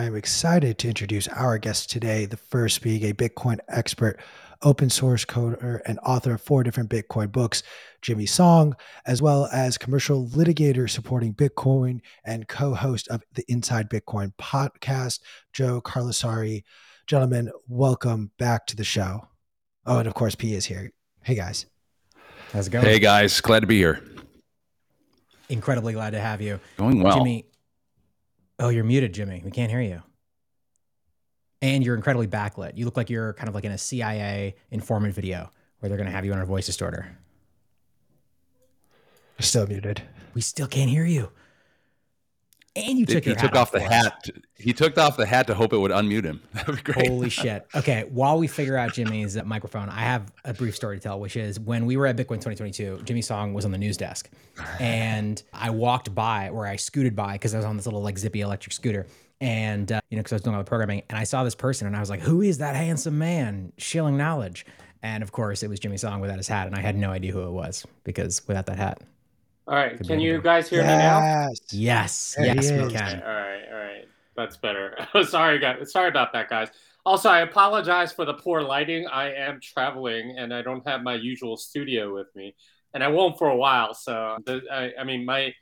I am excited to introduce our guest today, the first being a Bitcoin expert, open source coder, and author of four different Bitcoin books, Jimmy Song, as well as commercial litigator supporting Bitcoin and co host of the Inside Bitcoin podcast, Joe Carlasare. Gentlemen, welcome back to the show. Oh, and of course, P is here. Hey, guys. How's it going? Hey, guys. Glad to be here. Incredibly glad to have you. Going well. Jimmy, Oh, you're muted, Jimmy. We can't hear you. And you're incredibly backlit. You look like you're kind of like in a CIA informant video where they're going to have you on a voice distorter. Still muted. We still can't hear you. And you took he took hat off the us. hat. He took off the hat to hope it would unmute him. That would be great. Holy shit. Okay. While we figure out Jimmy's microphone, I have a brief story to tell, which is when we were at Bitcoin 2022, Jimmy Song was on the news desk. And I walked by, or I scooted by, because I was on this little like zippy electric scooter. And, uh, you know, because I was doing all the programming. And I saw this person and I was like, who is that handsome man shilling knowledge? And of course, it was Jimmy Song without his hat. And I had no idea who it was because without that hat. All right, Could can you anything. guys hear me now? Yes. Yes. There yes, we can. all right, all right, that's better. sorry, guys. Sorry about that, guys. Also, I apologize for the poor lighting. I am traveling and I don't have my usual studio with me, and I won't for a while. So, the, I, I mean, my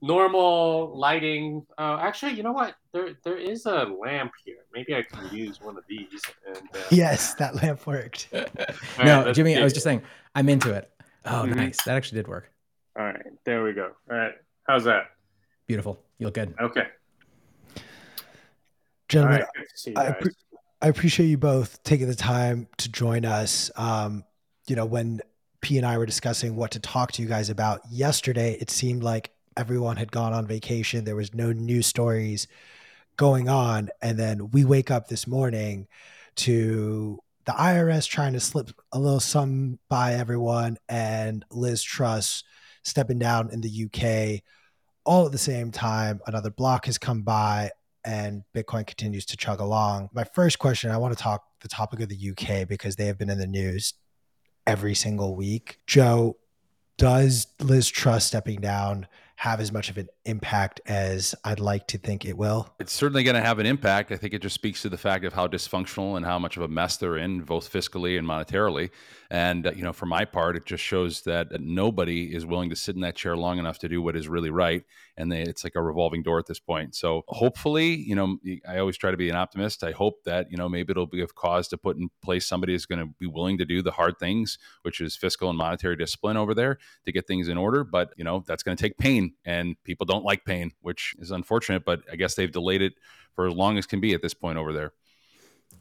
normal lighting. Uh, actually, you know what? There, there is a lamp here. Maybe I can use one of these. And uh, Yes, that lamp worked. no, let's Jimmy, I was just saying, I'm into it. Oh, Mhm. nice. That actually did work. All right, there we go. All right, how's that? Beautiful. You look good. Okay. Gentlemen, right, good to see you I guys. appre- I appreciate you both taking the time to join us. Um, you know, when P and I were discussing what to talk to you guys about yesterday, it seemed like everyone had gone on vacation. There was no news stories going on. And then we wake up this morning to the IRS trying to slip a little sum by everyone and Liz Truss stepping down in the UK. All at the same time, another block has come by and Bitcoin continues to chug along. My first question I want to talk the topic of the UK because they have been in the news every single week. Joe, does Liz Truss stepping down have as much of an impact as I'd like to think it will? It's certainly going to have an impact. I think it just speaks to the fact of how dysfunctional and how much of a mess they're in, both fiscally and monetarily. And uh, you know, for my part, it just shows that nobody is willing to sit in that chair long enough to do what is really right, and they, it's like a revolving door at this point. So hopefully, you know, I always try to be an optimist. I hope that you know maybe it'll be of cause to put in place somebody who's going to be willing to do the hard things, which is fiscal and monetary discipline over there to get things in order. But you know, that's going to take pain, and people don't like pain, which is unfortunate. But I guess they've delayed it for as long as can be at this point over there.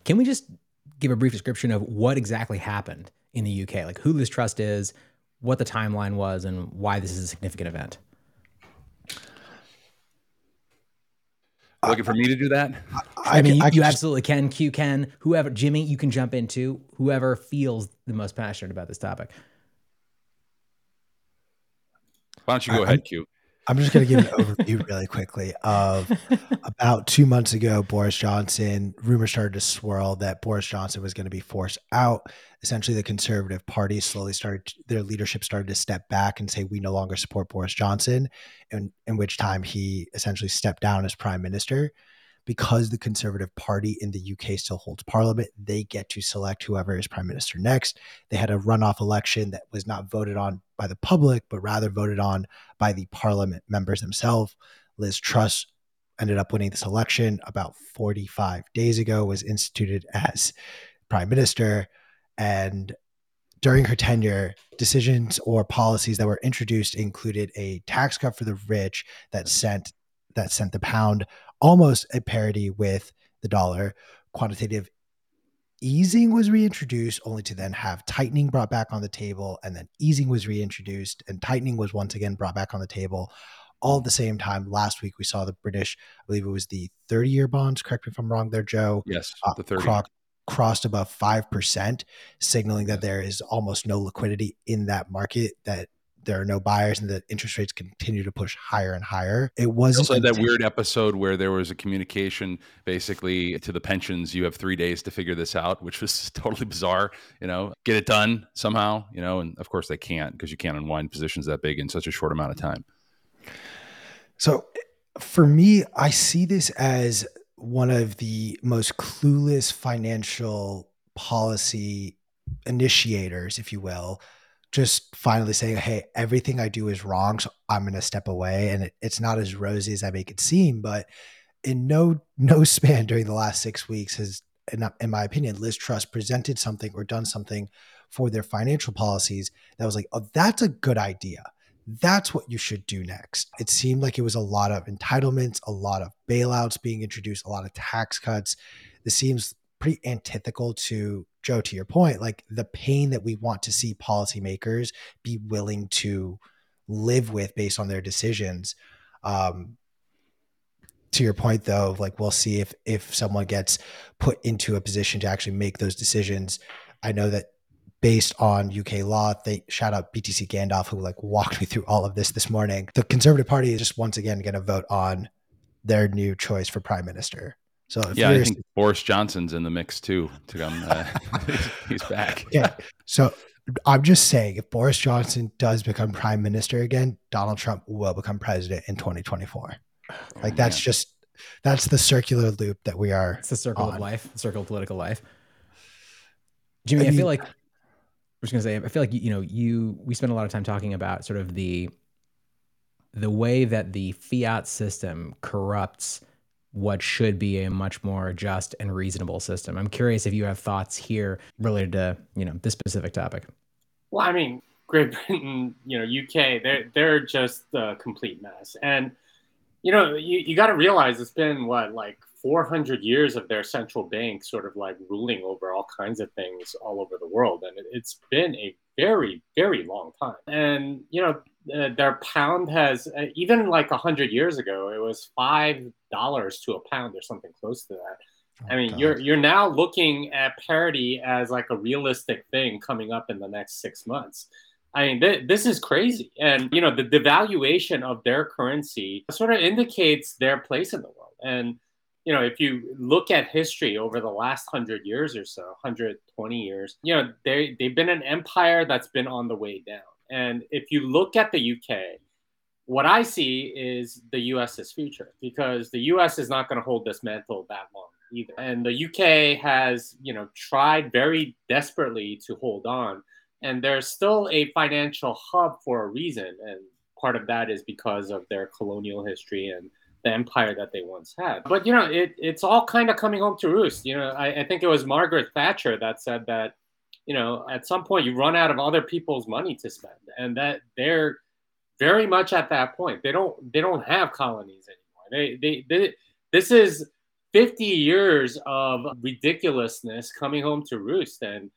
Can we just give a brief description of what exactly happened in the UK? Like who this Truss is, what the timeline was, and why this is a significant event? Looking for me to do that? I, mean, can- you, can you just- absolutely can. Q can. Whoever, Jimmy, you can jump into. Whoever feels the most passionate about this topic. Why don't you go I- ahead, Q? I'm just going to give an overview really quickly of about two months ago, Boris Johnson, rumors started to swirl that Boris Johnson was going to be forced out. Essentially, the Conservative Party slowly started, their leadership started to step back and say, we no longer support Boris Johnson, in, in which time he essentially stepped down as prime minister. Because the Conservative Party in the UK still holds parliament, they get to select whoever is prime minister next. They had a runoff election that was not voted on by the public, but rather voted on by the parliament members themselves. Liz Truss ended up winning this election about 45 days ago, was instituted as prime minister. And during her tenure, decisions or policies that were introduced included a tax cut for the rich that sent that sent the pound almost at parity with the dollar. Quantitative easing was reintroduced only to then have tightening brought back on the table and then easing was reintroduced and tightening was once again brought back on the table all at the same time last week we saw the british i believe it was the 30 year bonds correct me if i'm wrong there joe Yes, uh, the 30. cro- crossed above 5% signaling that there is almost no liquidity in that market that there are no buyers and that interest rates continue to push higher and higher it wasn't also that weird episode where there was a communication basically to the pensions. You have three days to figure this out, which was totally bizarre. You know, get it done somehow. You know, and of course they can't because you can't unwind positions that big in such a short amount of time. So for me, I see this as one of the most clueless financial policy initiators, if you will, just finally saying, Hey, everything I do is wrong. So I'm going to step away. And it, it's not as rosy as I make it seem, but in no, no span during the last six weeks has, in, my opinion, Liz Truss presented something or done something for their financial policies that was like, Oh, that's a good idea. That's what you should do next. It seemed like it was a lot of entitlements, a lot of bailouts being introduced, a lot of tax cuts. This seems pretty antithetical to Joe, to your point, like the pain that we want to see policymakers be willing to live with based on their decisions. Um, to your point though, like we'll see if if someone gets put into a position to actually make those decisions. I know that based on UK law, they shout out BTC Gandalf who like walked me through all of this this morning. The Conservative Party is just once again going to vote on their new choice for prime minister. So yeah, I think Boris Johnson's in the mix too. To come, uh, he's back. Yeah. So I'm just saying, if Boris Johnson does become prime minister again, Donald Trump will become president in 2024. Oh, like that's man. just that's the circular loop that we are. It's the circle on. of life, the circle of political life. Jimmy, I, mean, I feel like I'm just gonna say, I feel like you know, you we spend a lot of time talking about sort of the the way that the fiat system corrupts what should be a much more just and reasonable system. I'm curious if you have thoughts here related to, you know, this specific topic. Well, I mean, Great Britain, you know, UK, they're they're just a complete mess. And you know, you, you got to realize it's been what like 400 years of their central bank sort of like ruling over all kinds of things all over the world, and it, it's been a very very long time. And you know, uh, their pound has uh, even like a hundred years ago, it was five dollars to a pound or something close to that. Oh, I mean, God. you're you're now looking at parity as like a realistic thing coming up in the next six months. I mean, th- this is crazy, and you know, the devaluation of their currency sort of indicates their place in the world. And you know, if you look at history over the last hundred years or so, 120 years, you know, they they've been an empire that's been on the way down. And if you look at the UK, what I see is the US's future because the US is not going to hold this mantle that long either. And the UK has, you know, tried very desperately to hold on. And they're still a financial hub for a reason. And part of that is because of their colonial history and the empire that they once had. But you know, it, it's all kind of coming home to roost. You know, I, I think it was Margaret Thatcher that said that you know, at some point you run out of other people's money to spend, and that they're very much at that point. They don't they don't have colonies anymore. They they, they this is 50 years of ridiculousness coming home to roost, and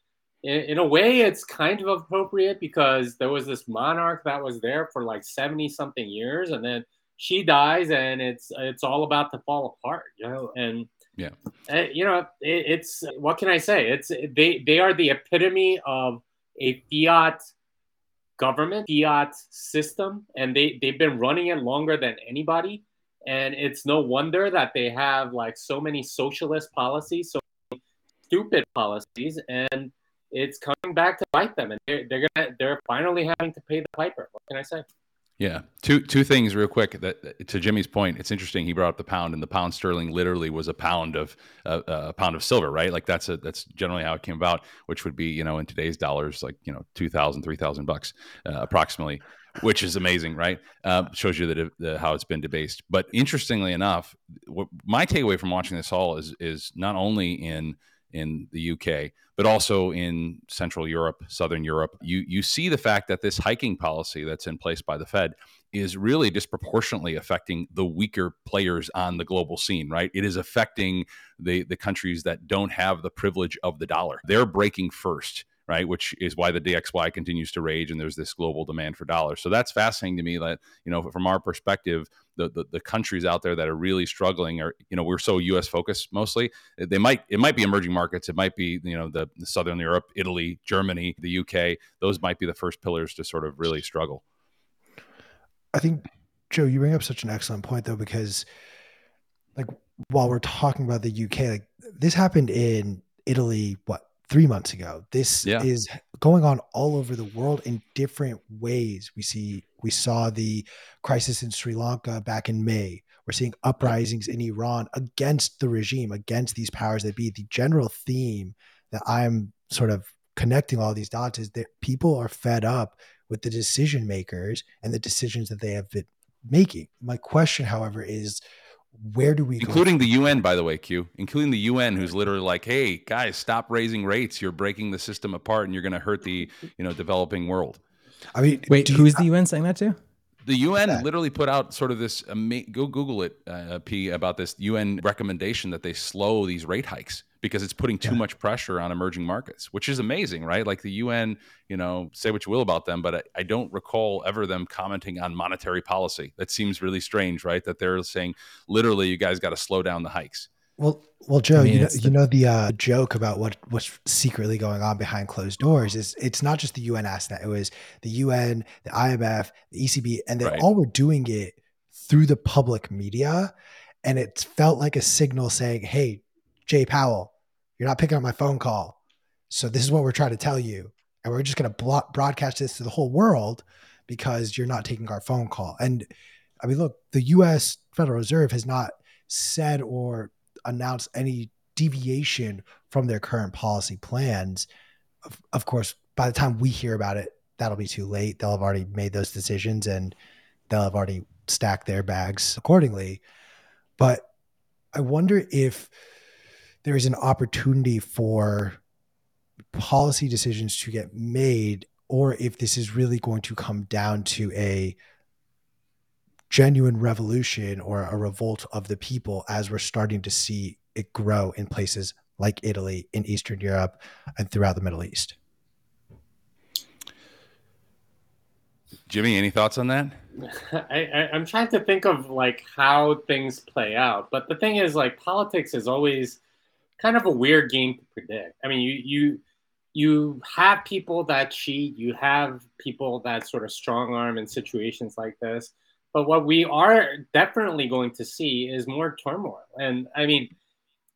in, in a way, it's kind of appropriate because there was this monarch that was there for like 70 something years, and then she dies, and it's it's all about to fall apart, you know, and yeah. Uh, you know, it, it's what can I say? It's they they are the epitome of a fiat government, fiat system, and they they've been running it longer than anybody. And it's no wonder that they have like so many socialist policies, so stupid policies, and it's coming back to bite them. And they're, they're gonna they're finally having to pay the piper. What can I say? Yeah, two two things real quick. That to Jimmy's point, it's interesting. He brought up the pound, and the pound sterling literally was a pound of uh, a pound of silver, right? Like that's a that's generally how it came about, which would be you know in today's dollars like you know two thousand, three thousand bucks uh, approximately, which is amazing, right? Uh, shows you that uh, how it's been debased. But interestingly enough, what, my takeaway from watching this all is is not only in in the UK, but also in Central Europe, Southern Europe. You you see the fact that this hiking policy that's in place by the Fed is really disproportionately affecting the weaker players on the global scene, right? It is affecting the the countries that don't have the privilege of the dollar. They're breaking first right? Which is why the DXY continues to rage and there's this global demand for dollars. So that's fascinating to me that, you know, from our perspective, the, the, the countries out there that are really struggling are, you know, we're so US focused mostly. They might, it might be emerging markets. It might be, you know, the, the Southern Europe, Italy, Germany, the UK. Those might be the first pillars to sort of really struggle. I think, Joe, you bring up such an excellent point though, because like while we're talking about the UK, like this happened in Italy, what, three months ago. This yeah. is going on all over the world in different ways. We see we saw the crisis in Sri Lanka back in May. We're seeing uprisings in Iran against the regime, against these powers that be. The general theme that I'm sort of connecting all these dots is that people are fed up with the decision makers and the decisions that they have been making. My question, however, is where do we including the UN by the way Q. Including the UN who's literally like hey guys stop raising rates. You're breaking the system apart and you're going to hurt the you know developing world. I mean wait who's the UN saying that to? The UN literally put out sort of this ama- go Google it uh, P about this UN recommendation that they slow these rate hikes because it's putting too yeah. much pressure on emerging markets, which is amazing, right? Like the UN, you know, say what you will about them, but I, I, don't recall ever them commenting on monetary policy. That seems really strange, right? That they're saying literally, you guys got to slow down the hikes. Well, well, Joe, I mean, you know, the- you know the uh, joke about what what's secretly going on behind closed doors is it's not just the UN asking that; it was the UN, the IMF, the ECB, and they right. all were doing it through the public media, and it felt like a signal saying, "Hey, Jay Powell, you're not picking up my phone call. So this is what we're trying to tell you. And we're just going to broadcast this to the whole world because you're not taking our phone call. And I mean, look, the US Federal Reserve has not said or announced any deviation from their current policy plans. Of, of course, by the time we hear about it, that'll be too late. They'll have already made those decisions and they'll have already stacked their bags accordingly. But I wonder if there is an opportunity for policy decisions to get made or if this is really going to come down to a genuine revolution or a revolt of the people as we're starting to see it grow in places like Italy, in Eastern Europe, and throughout the Middle East. Jimmy, any thoughts on that? I, am trying to think of like how things play out, but the thing is, like politics is always kind of a weird game to predict. I mean, you you you have people that cheat, you have people that sort of strong arm in situations like this. But what we are definitely going to see is more turmoil. And I mean,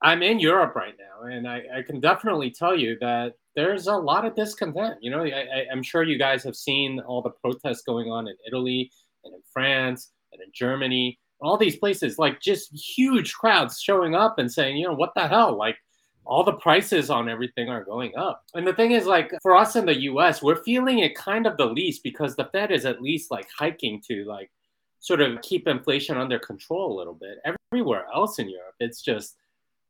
I'm in Europe right now, and I, I can definitely tell you that there's a lot of discontent. You know, I, am sure you guys have seen all the protests going on in Italy and in France and in Germany all these places, like just huge crowds showing up and saying, you know, what the hell? Like all the prices on everything are going up. And the thing is, like for us in the US, we're feeling it kind of the least because the Fed is at least like hiking to like sort of keep inflation under control a little bit. Everywhere else in Europe, it's just,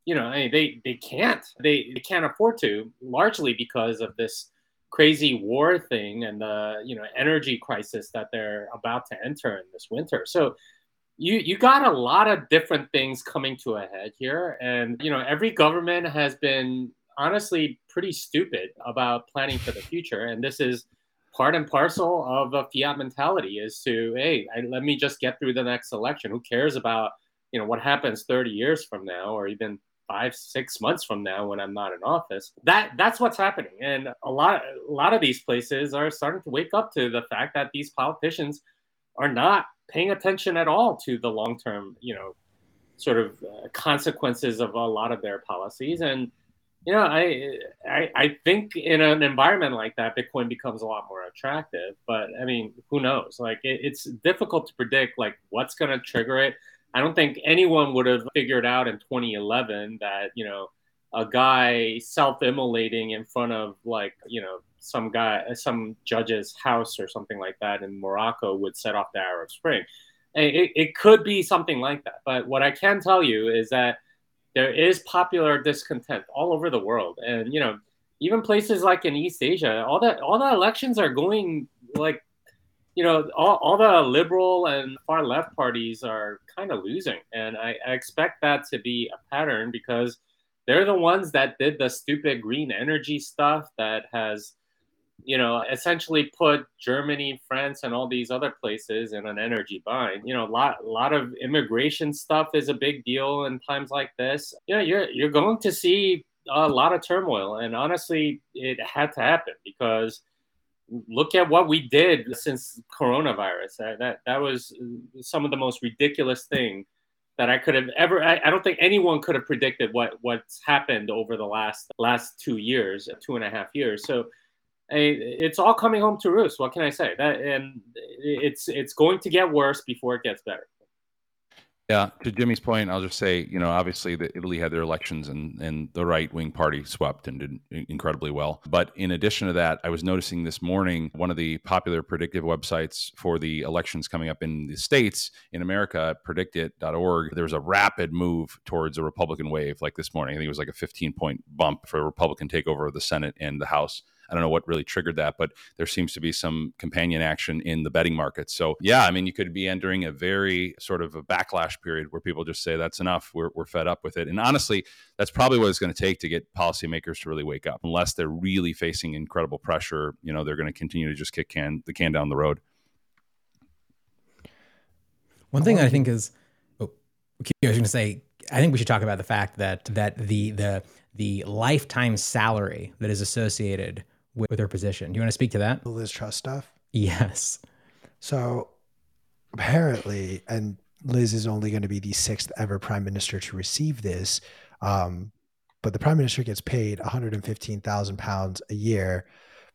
you know, they they can't. They, they can't afford to, largely because of this crazy war thing and the you know energy crisis that they're about to enter in this winter. So you you got a lot of different things coming to a head here. And you know every government has been honestly pretty stupid about planning for the future. And this is part and parcel of a fiat mentality is to hey I, let me just get through the next election. Who cares about you know what happens 30 years from now or even five six months from now when i'm not in office? That that's what's happening. And a lot a lot of these places are starting to wake up to the fact that these politicians are not paying attention at all to the long term, you know, sort of uh, consequences of a lot of their policies. And you know, I, I I think in an environment like that, Bitcoin becomes a lot more attractive. But I mean, who knows? Like, it, it's difficult to predict like what's going to trigger it. I don't think anyone would have figured out in 2011 that you know a guy self-immolating in front of like you know some guy, some judge's house or something like that in Morocco would set off the Arab Spring. It, it could be something like that. But what I can tell you is that there is popular discontent all over the world, and you know, even places like in East Asia, all that all the elections are going like, you know, all, all the liberal and far left parties are kind of losing, and I, I expect that to be a pattern because they're the ones that did the stupid green energy stuff that has you know, essentially put Germany, France, and all these other places in an energy bind. You know, a lot, a lot of immigration stuff is a big deal in times like this. Know, you're you're going to see a lot of turmoil, and honestly, it had to happen because look at what we did since coronavirus. That that, that was some of the most ridiculous thing that I could have ever. I, I, don't think anyone could have predicted what what's happened over the last last two years, two and a half years. So it's all coming home to roost. What can I say? That and it's it's going to get worse before it gets better. Yeah, to Jimmy's point, I'll just say, you know, obviously that Italy had their elections and and the right wing party swept and did incredibly well. But in addition to that, I was noticing this morning one of the popular predictive websites for the elections coming up in the states in America, predictit.org, there's a rapid move towards a Republican wave like this morning. I think it was like a 15 point bump for a Republican takeover of the Senate and the House. I don't know what really triggered that, but there seems to be some companion action in the betting market. So, yeah, I mean, you could be entering a very sort of a backlash period where people just say, that's enough. We're, we're fed up with it. And honestly, that's probably what it's going to take to get policymakers to really wake up. Unless they're really facing incredible pressure, you know, they're going to continue to just kick can, the can down the road. One thing I think is, oh, I was going to say, I think we should talk about the fact that that the the the lifetime salary that is associated with, with her position. Do you want to speak to that? The Liz Truss stuff? Yes. So apparently, and Liz is only going to be the sixth ever prime minister to receive this. Um, but the prime minister gets paid 115,000 pounds a year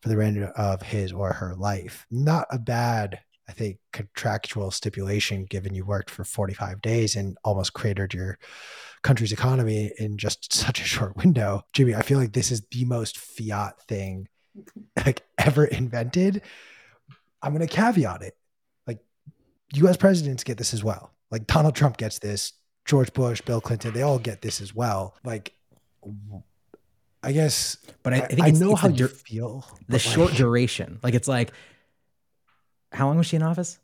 for the remainder of his or her life. Not a bad, I think, contractual stipulation given you worked for 45 days and almost cratered your country's economy in just such a short window. Jimmy, I feel like this is the most fiat thing like ever invented. I'm going to caveat it. Like US presidents get this as well. Like Donald Trump gets this, George Bush, Bill Clinton, they all get this as well. Like I guess but I, I think I know how the, you feel. The short duration. Like it's like how long was she in office?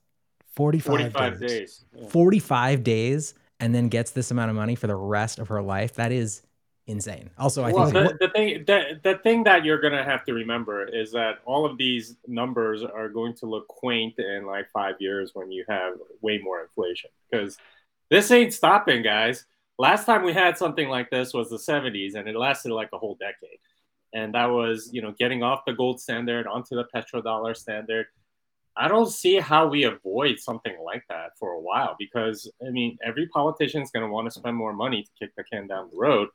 45, 45 days. days. Yeah. 45 days and then gets this amount of money for the rest of her life. That is insane. Also, I well, think the, the thing the, the thing that you're gonna have to remember is that all of these numbers are going to look quaint in like five years when you have way more inflation because this ain't stopping, guys. Last time we had something like this was the 70s, and it lasted like a whole decade. And that was, you know, getting off the gold standard onto the petrodollar standard. I don't see how we avoid something like that for a while because, I mean, every politician is going to want to spend more money to kick the can down the road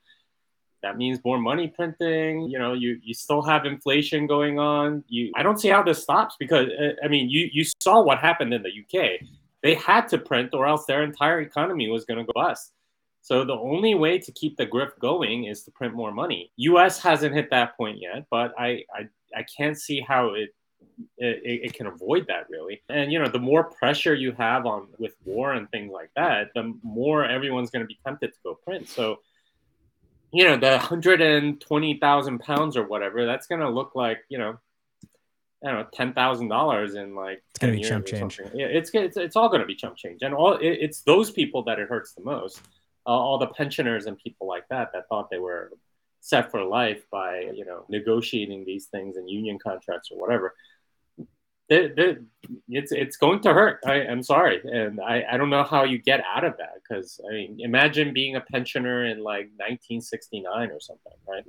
that means more money printing you know you you still have inflation going on. You i don't see how this stops because uh, i mean you you saw what happened in the uk they had to print or else their entire economy was going to go bust. So the only way to keep the grip going is to print more money. Us hasn't hit that point yet but i i, I can't see how it it, it, can avoid that really. And you know the more pressure you have on with war and things like that the more everyone's going to be tempted to go print. So you know, the 120,000 pounds or whatever, that's going to look like, you know, I don't know, ten thousand dollars in like it's gonna be chump change. Yeah, it's, it's it's all gonna be chump change, and all it, it's those people that it hurts the most. Uh, all the pensioners and people like that that thought they were set for life by you know negotiating these things and union contracts or whatever it's it's going to hurt. I, am sorry, and I, I don't know how you get out of that because I mean, imagine being a pensioner in like 1969 or something, right?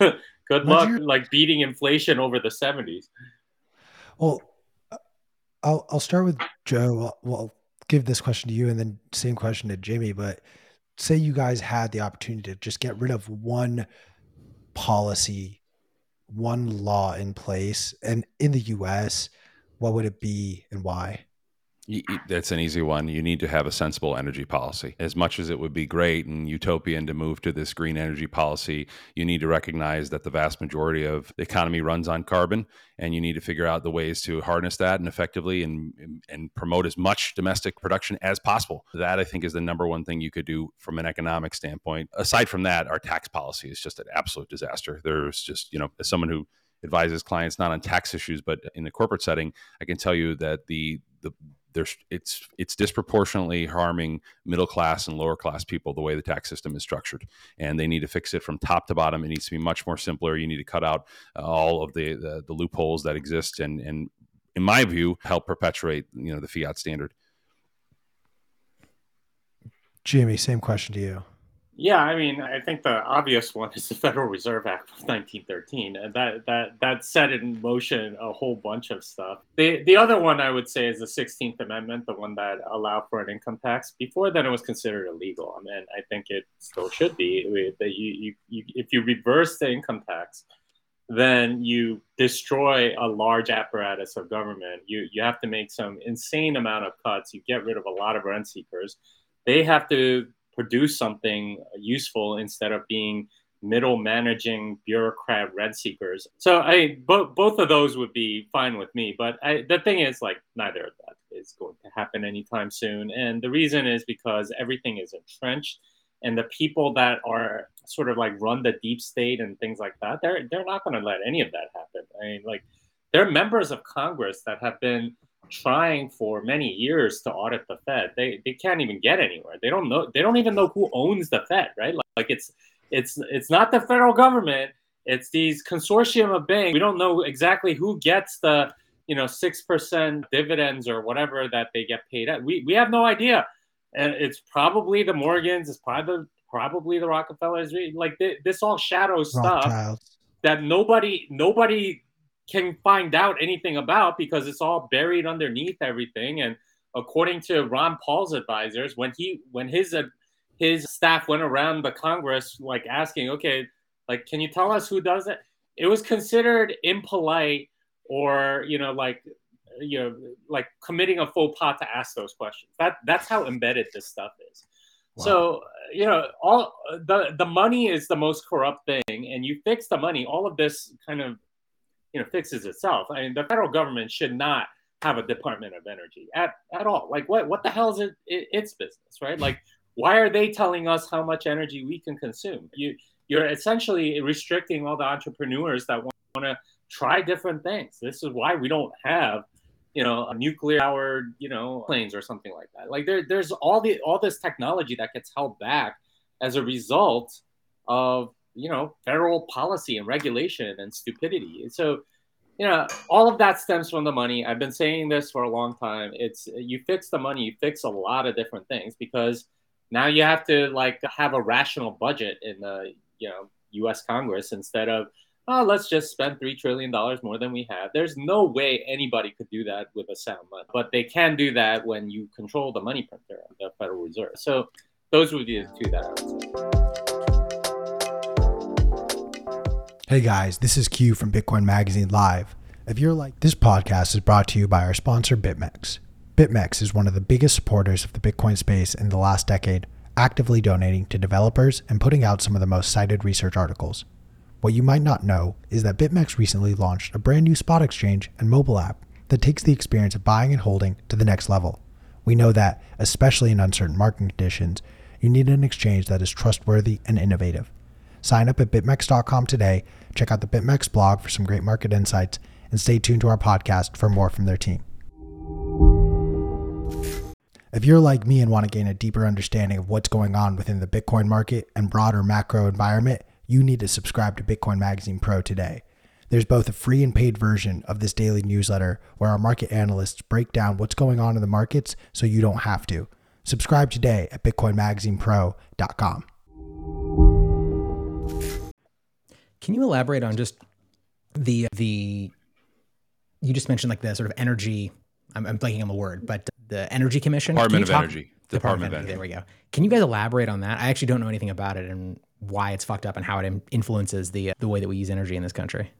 Like, good luck, like beating inflation over the 70s. Well, I'll I'll start with Joe. I'll, well, I'll give this question to you, and then same question to Jimmy. But say you guys had the opportunity to just get rid of one policy one law in place and in the US, what would it be and why? That's an easy one. You need to have a sensible energy policy. As much as it would be great and utopian to move to this green energy policy, you need to recognize that the vast majority of the economy runs on carbon, and you need to figure out the ways to harness that and effectively and and promote as much domestic production as possible. That I think is the number one thing you could do from an economic standpoint. Aside from that, our tax policy is just an absolute disaster. There's just you know, as someone who advises clients not on tax issues but in the corporate setting, I can tell you that the the there's it's it's disproportionately harming middle class and lower class people the way the tax system is structured. And they need to fix it from top to bottom. It needs to be much more simpler. You need to cut out uh, all of the, the, the loopholes that exist and and in my view help perpetuate you know the fiat standard. Jimmy same question to you yeah, I mean, I think the obvious one is the Federal Reserve Act of 1913, and that that that set in motion a whole bunch of stuff. The the other one I would say is the 16th Amendment, the one that allowed for an income tax. Before then, it was considered illegal, I mean, I think it still should be. That you, you, you if you reverse the income tax then you destroy a large apparatus of government. You you have to make some insane amount of cuts. You get rid of a lot of rent seekers. They have to produce something useful instead of being middle managing bureaucrat rent seekers. So I both both of those would be fine with me. But I, the thing is, like neither of that is going to happen anytime soon. And the reason is because everything is entrenched, and the people that are sort of like run the deep state and things like that, they're they're not going to let any of that happen. I mean, like they're members of Congress that have been trying for many years to audit the Fed. They they can't even get anywhere. They don't know. They don't even know who owns the Fed, right? Like, like it's it's it's not the federal government. It's these consortium of banks. We don't know exactly who gets the you know six percent dividends or whatever that they get paid at. We we have no idea, and it's probably the Morgans. It's probably probably the Rockefellers. Like this all shadow stuff that nobody nobody can find out anything about because it's all buried underneath everything. And according to Ron Paul's advisors, when he when his uh, his staff went around the Congress like asking, okay, like can you tell us who does it? It was considered impolite or you know like you know like committing a faux pas to ask those questions. That that's how embedded this stuff is. Wow. So you know all the the money is the most corrupt thing, and you fix the money, all of this kind of you know fixes itself. I mean, the federal government should not have a Department of Energy at, at all. Like what what the hell is it, it its business, right? Like why are they telling us how much energy we can consume? You you're essentially restricting all the entrepreneurs that want to try different things. This is why we don't have you know a nuclear powered you know planes or something like that. Like there there's all the all this technology that gets held back as a result of you know federal policy and regulation and stupidity. So you know all of that stems from the money. I've been saying this for a long time. It's you fix the money, you fix a lot of different things because now you have to like have a rational budget in the you know U.S. Congress instead of oh let's just spend three trillion dollars more than we have. There's no way anybody could do that with a sound money, but they can do that when you control the money printer, the Federal Reserve. So those would be the two that I would say. Hey guys, this is Q from Bitcoin Magazine Live. If you're like, this podcast is brought to you by our sponsor, BitMEX. BitMEX is one of the biggest supporters of the Bitcoin space in the last decade, actively donating to developers and putting out some of the most cited research articles. What you might not know is that BitMEX recently launched a brand new spot exchange and mobile app that takes the experience of buying and holding to the next level. We know that, especially in uncertain market conditions, you need an exchange that is trustworthy and innovative. Sign up at bitmex.com today, check out the BitMEX blog for some great market insights, and stay tuned to our podcast for more from their team. If you're like me and want to gain a deeper understanding of what's going on within the Bitcoin market and broader macro environment, you need to subscribe to Bitcoin Magazine Pro today. There's both a free and paid version of this daily newsletter where our market analysts break down what's going on in the markets so you don't have to. Subscribe today at bitcoinmagazinepro.com. Can you elaborate on just the the you just mentioned like the sort of energy I'm, I'm blanking on the word, but the Energy Commission, Department of talk, Energy, Department, Department of Energy. There we go. Can you guys elaborate on that? I actually don't know anything about it and why it's fucked up and how it influences the the way that we use energy in this country.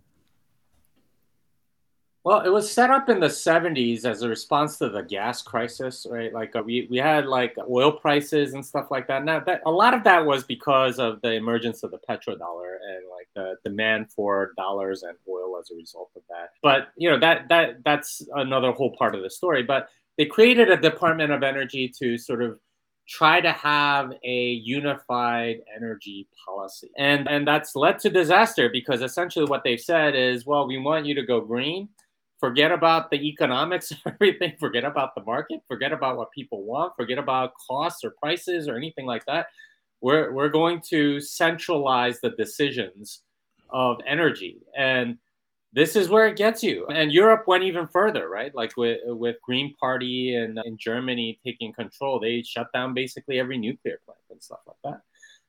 Well, it was set up in the 70s as a response to the gas crisis, right? Like uh, we, we had like oil prices and stuff like that. Now, that, a lot of that was because of the emergence of the petrodollar and like the demand for dollars and oil as a result of that. But you know that that that's another whole part of the story. But they created a Department of Energy to sort of try to have a unified energy policy. And and that's led to disaster because essentially what they've said is, well, we want you to go green forget about the economics of everything, forget about the market, forget about what people want, forget about costs or prices or anything like that. We're, we're going to centralize the decisions of energy. And this is where it gets you. And Europe went even further, right? Like with, with Green Party and in Germany taking control, they shut down basically every nuclear plant and stuff like that.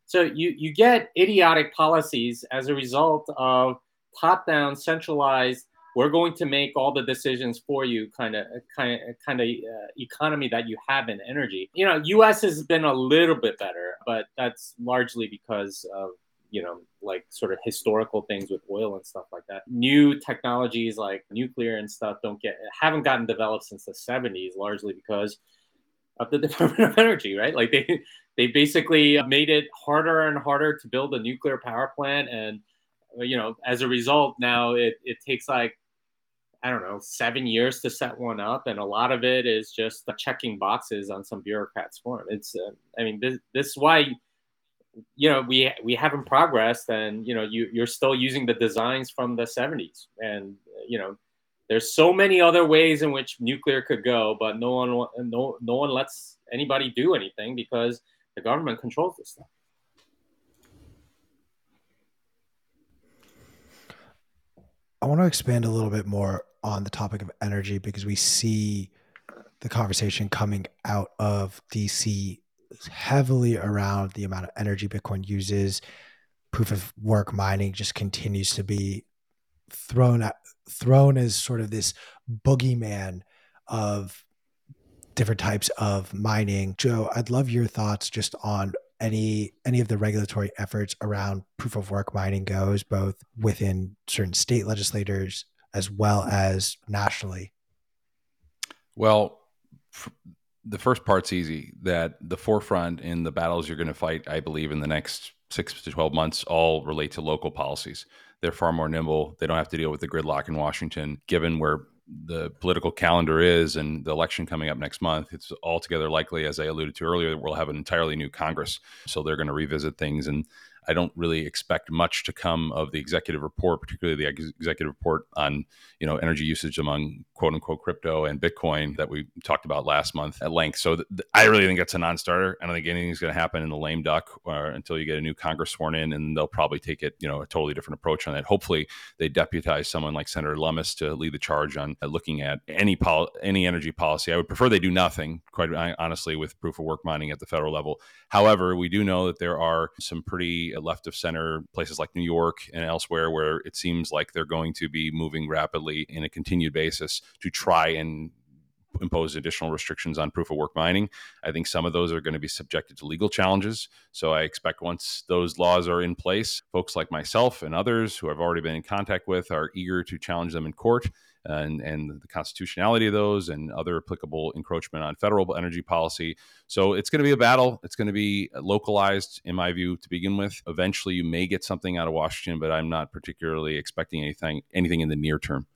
So you, you get idiotic policies as a result of top down centralized we're going to make all the decisions for you kind of kind of kind of uh, economy that you have in energy you know us has been a little bit better but that's largely because of you know, like sort of historical things with oil and stuff like that. New technologies like nuclear and stuff don't get haven't gotten developed since the 70s, largely because of the Department of Energy, right? Like they they basically made it harder and harder to build a nuclear power plant, and you know, as a result, now it it takes like I don't know, seven years to set one up, and a lot of it is just the checking boxes on some bureaucrat's form. It's, uh, I mean, this, this is why, you know, we we haven't progressed, and you know, you you're still using the designs from the '70s, and you know, there's so many other ways in which nuclear could go, but no one no no one lets anybody do anything because the government controls this stuff. I want to expand a little bit more on the topic of energy because we see the conversation coming out of DC heavily around the amount of energy Bitcoin uses. Proof of work mining just continues to be thrown at, thrown as sort of this boogeyman of different types of mining. Joe, I'd love your thoughts just on any any of the regulatory efforts around proof of work mining goes, both within certain state legislators as well as nationally? Well, the first part's easy. That the forefront in the battles you're going to fight, I believe, in the next six to 12 months, all relate to local policies. They're far more nimble. They don't have to deal with the gridlock in Washington, given where the political calendar is and the election coming up next month, it's altogether likely, as I alluded to earlier, that we'll have an entirely new Congress. So they're going to revisit things. And I don't really expect much to come of the executive report, particularly the ex- executive report on you know energy usage among quote unquote crypto and Bitcoin that we talked about last month at length. So th- th- I really think that's a non-starter. I don't think anything's going to happen in the lame duck or until you get a new Congress sworn in, and they'll probably take it you know a totally different approach on that. Hopefully, they deputize someone like Senator Lummis to lead the charge on uh, looking at any pol- any energy policy. I would prefer they do nothing, quite honestly, with proof of work mining at the federal level. However, we do know that there are some pretty left of center places like New York and elsewhere where it seems like they're going to be moving rapidly in a continued basis to try and impose additional restrictions on proof of work mining. I think some of those are going to be subjected to legal challenges. So I expect once those laws are in place, folks like myself and others who I've already been in contact with are eager to challenge them in court and, and the constitutionality of those and other applicable encroachment on federal energy policy. So it's going to be a battle. It's going to be localized, in my view, to begin with. Eventually, you may get something out of Washington, but I'm not particularly expecting anything anything in the near term.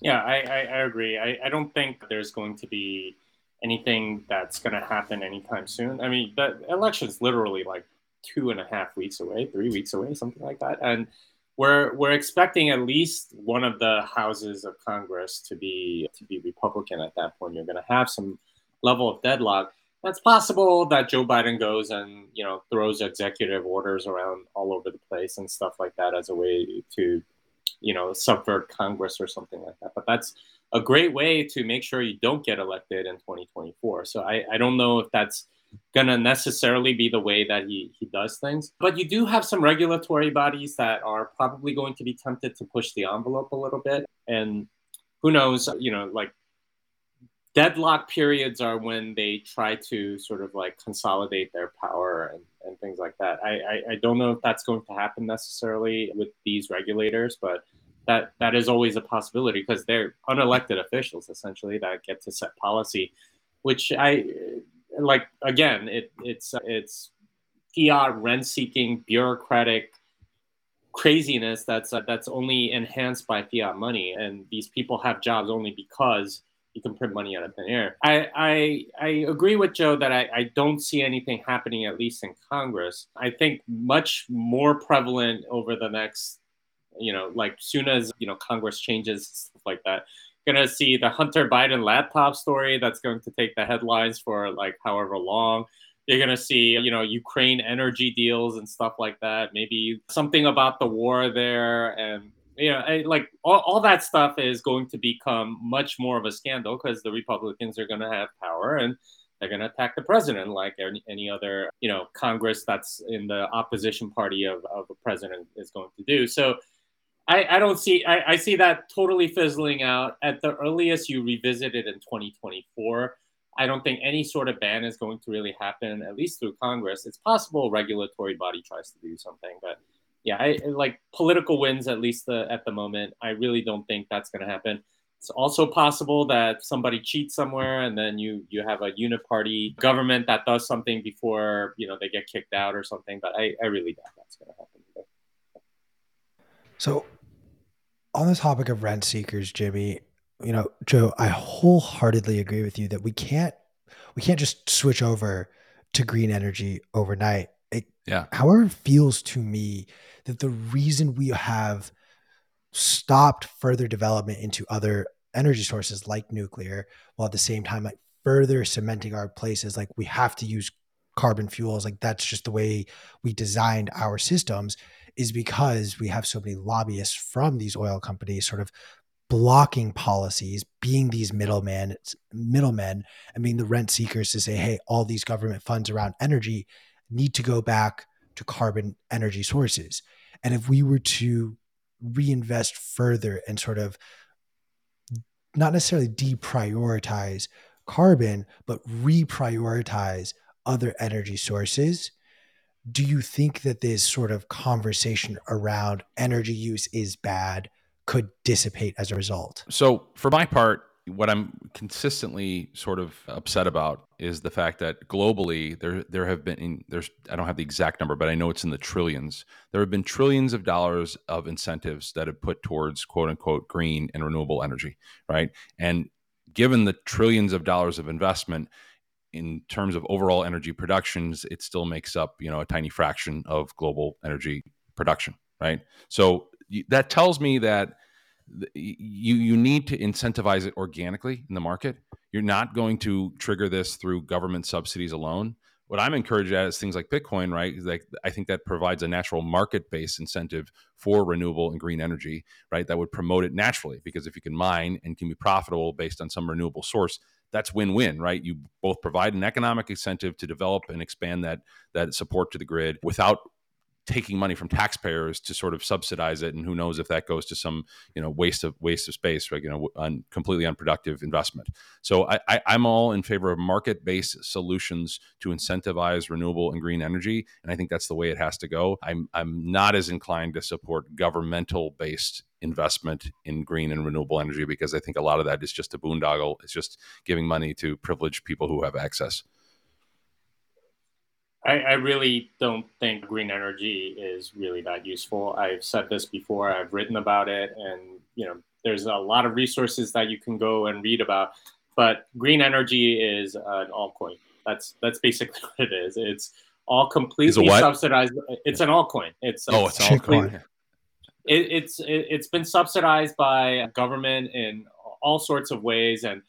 Yeah, I, I, I agree. I, I don't think there's going to be anything that's going to happen anytime soon. I mean, the election is literally like two and a half weeks away, three weeks away, something like that. And we're we're expecting at least one of the houses of Congress to be to be Republican at that point. You're going to have some level of deadlock. That's possible that Joe Biden goes and you know throws executive orders around all over the place and stuff like that as a way to you know subvert Congress or something like that. But that's a great way to make sure you don't get elected in 2024. So I, I don't know if that's going to necessarily be the way that he, he does things. But you do have some regulatory bodies that are probably going to be tempted to push the envelope a little bit. And who knows, you know, like deadlock periods are when they try to sort of like consolidate their power and, and things like that. I, I, I don't know if that's going to happen necessarily with these regulators, but that that is always a possibility because they're unelected officials essentially that get to set policy, which I like again, it, it's it's fiat rent-seeking bureaucratic craziness that's uh, that's only enhanced by fiat money, and these people have jobs only because you can print money out of thin air. I I, I agree with Joe that I, I don't see anything happening at least in Congress. I think much more prevalent over the next, you know, like soon as you know Congress changes stuff like that to see the Hunter Biden laptop story that's going to take the headlines for like however long. You're to see, you know, Ukraine energy deals and stuff like that. Maybe something about the war there. And, you know, like all, all that stuff is going to become much more of a scandal because the Republicans are to have power and they're going to attack the president like any, any other, you know, Congress that's in the opposition party of, of a president is going to do. So, I, I don't see I, I see that totally fizzling out. At the earliest, you revisit it in 2024. I don't think any sort of ban is going to really happen, at least through Congress. It's possible a regulatory body tries to do something, but yeah, I like political wins at least the, at the moment. I really don't think that's going to happen. It's also possible that somebody cheats somewhere, and then you you have a uniparty government that does something before you know they get kicked out or something. But I, I really doubt that's going to happen. So, on the topic of rent seekers, Jimmy, you know, Joe, I wholeheartedly agree with you that we can't we can't just switch over to green energy overnight. It, yeah. However, it feels to me that the reason we have stopped further development into other energy sources like nuclear, while at the same time like further cementing our places, like we have to use carbon fuels, like that's just the way we designed our systems, is because we have so many lobbyists from these oil companies sort of blocking policies, being these middlemen, middlemen, and being the rent seekers to say, hey, all these government funds around energy need to go back to carbon energy sources. And if we were to reinvest further and sort of not necessarily deprioritize carbon, but reprioritize other energy sources, do you think that this sort of conversation around energy use is bad could dissipate as a result. So, for my part, what I'm consistently sort of upset about is the fact that globally there there have been there's I don't have the exact number, but I know it's in the trillions. There have been trillions of dollars of incentives that have put towards quote unquote green and renewable energy, right? And given the trillions of dollars of investment in terms of overall energy productions, it still makes up, you know, a tiny fraction of global energy production, right? So that tells me that you you need to incentivize it organically in the market. You're not going to trigger this through government subsidies alone. What I'm encouraged at is things like Bitcoin, right? Like I think that provides a natural market-based incentive for renewable and green energy, right? That would promote it naturally because if you can mine and can be profitable based on some renewable source, that's win-win, right? You both provide an economic incentive to develop and expand that that support to the grid without taking money from taxpayers to sort of subsidize it and who knows if that goes to some you know waste of waste of space right you know un, completely unproductive investment so I, I i'm all in favor of market based solutions to incentivize renewable and green energy and i think that's the way it has to go i'm i'm not as inclined to support governmental based investment in green and renewable energy because i think a lot of that is just a boondoggle it's just giving money to privileged people who have access I, I, really don't think green energy is really that useful. I've said this before. I've written about it, and you know, there's a lot of resources that you can go and read about. But green energy is an altcoin. That's that's basically what it is. It's all completely subsidized. It's an altcoin. It's oh, it's, it's altcoin. It, it's it, it's been subsidized by government in all sorts of ways, and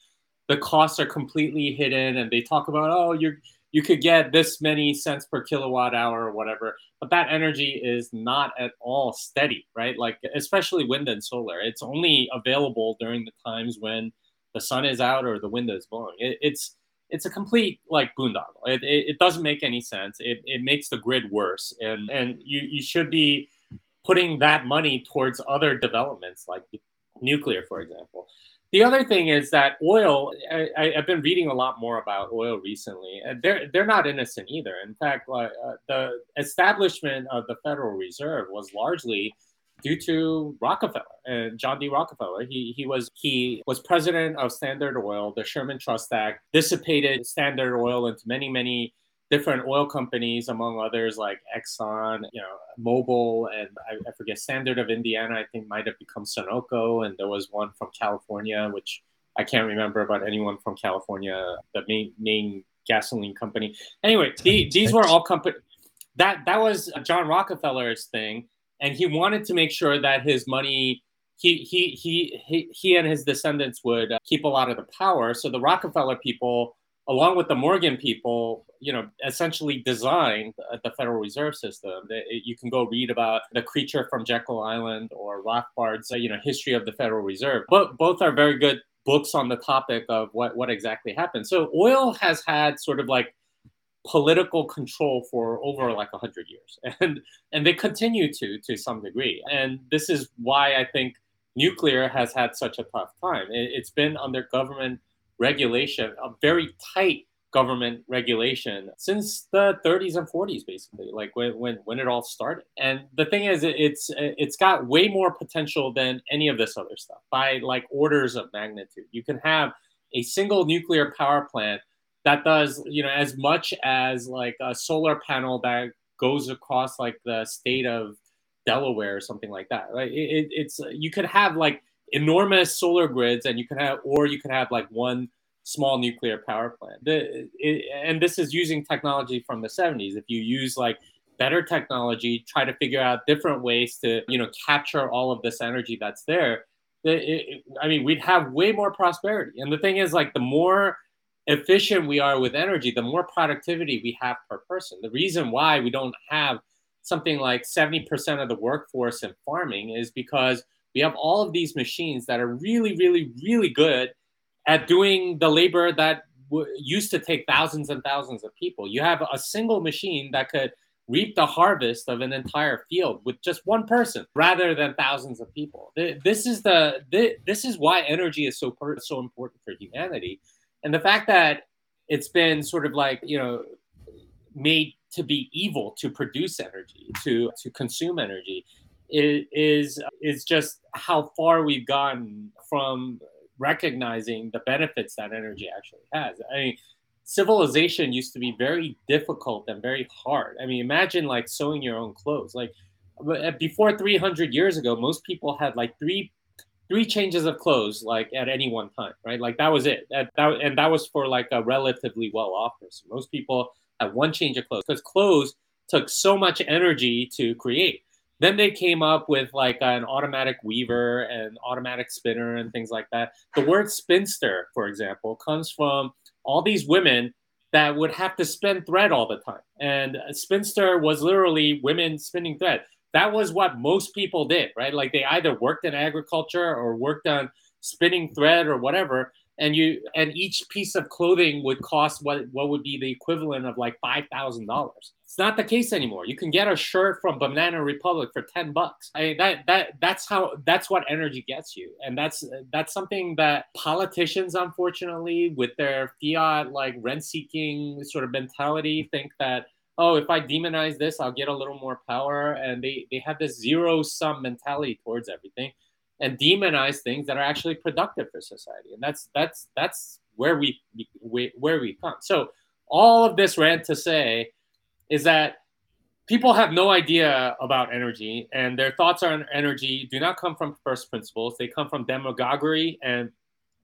the costs are completely hidden. And they talk about oh, you're you could get this many cents per kilowatt hour or whatever but that energy is not at all steady right? Like especially wind and solar. It's only available during the times when the sun is out or the wind is blowing. It, it's it's a complete like boondoggle. It, it, it, doesn't make any sense. It, it makes the grid worse and and you, you should be putting that money towards other developments like nuclear for example the other thing is that oil. I, have been reading a lot more about oil recently, and they're they're not innocent either. In fact, uh, the establishment of the Federal Reserve was largely due to Rockefeller and John D. Rockefeller. He he was he was president of Standard Oil. The Sherman Trust Act dissipated Standard Oil into many many different oil companies, among others like Exxon, you know, Mobil, and I, I, forget Standard of Indiana. I think might have become Sunoco, and there was one from California, which I can't remember about anyone from California, the main main gasoline company. Anyway, the, these were all company. That that was John Rockefeller's thing, and he wanted to make sure that his money. He, he, he, he, he and his descendants would uh, keep a lot of the power. So the Rockefeller people along with the Morgan people, you know, essentially designed the Federal Reserve System. You can go read about the creature from Jekyll Island or Rothbard's, you know, history of the Federal Reserve. But both are very good books on the topic of what what exactly happened. So oil has had sort of like political control for over like 100 years and and they continue to to some degree and this is why i think nuclear has had such a tough time it, has been under government regulation, a very tight government regulation since the 30s and 40s basically like when, when when it all started. And the thing is it's it's got way more potential than any of this other stuff by like orders of magnitude. You can have a single nuclear power plant that does you know as much as like a solar panel that goes across like the state of delaware or something like that right? It, it's you could have like enormous solar grids and you can have or you could have like one small nuclear power plant. The, it, and this is using technology from the 70s. If you use like better technology, try to figure out different ways to, you know, capture all of this energy that's there, it, it, I mean, we'd have way more prosperity. And the thing is, like, the more efficient we are with energy, the more productivity we have per person. The reason why we don't have something like 70% of the workforce in farming is because we have all of these machines that are really, really, really good at doing the labor that w- used to take thousands and thousands of people. You have a single machine that could reap the harvest of an entire field with just one person rather than thousands of people. This is the this is why energy is so so important for humanity, and the fact that it's been sort of like you know made to be evil to produce energy to to consume energy is is just how far we've gotten from recognizing the benefits that energy actually has. I mean, civilization used to be very difficult and very hard. I mean, imagine like sewing your own clothes. Like uh, before 300 years ago, most people had like three three changes of clothes like at any one time, right? Like that was it. That, that and that was for like a relatively well off person. Most people had one change of clothes because clothes took so much energy to create. Then they came up with like an automatic weaver and automatic spinner and things like that. The word spinster, for example, comes from all these women that would have to spin thread all the time. And spinster was literally women spinning thread. That was what most people did, right? Like they either worked in agriculture or worked on spinning thread or whatever and you and each piece of clothing would cost what what would be the equivalent of like five thousand dollars. It's not the case anymore. You can get a shirt from Banana Republic for ten bucks. I mean, that that that's how that's what energy gets you, and that's that's something that politicians, unfortunately, with their fiat like rent seeking sort of mentality, think that oh, if I demonize this, I'll get a little more power, and they they have this zero sum mentality towards everything and demonize things that are actually productive for society and that's that's that's where we, we where we come so all of this rant to say is that people have no idea about energy and their thoughts on energy do not come from first principles they come from demagoguery and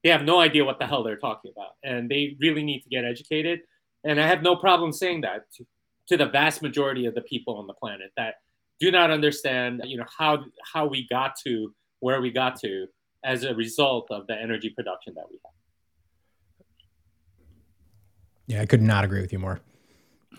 they have no idea what the hell they're talking about and they really need to get educated and i have no problem saying that to, to the vast majority of the people on the planet that do not understand you know how how we got to where we got to as a result of the energy production that we have. Yeah, I could not agree with you more.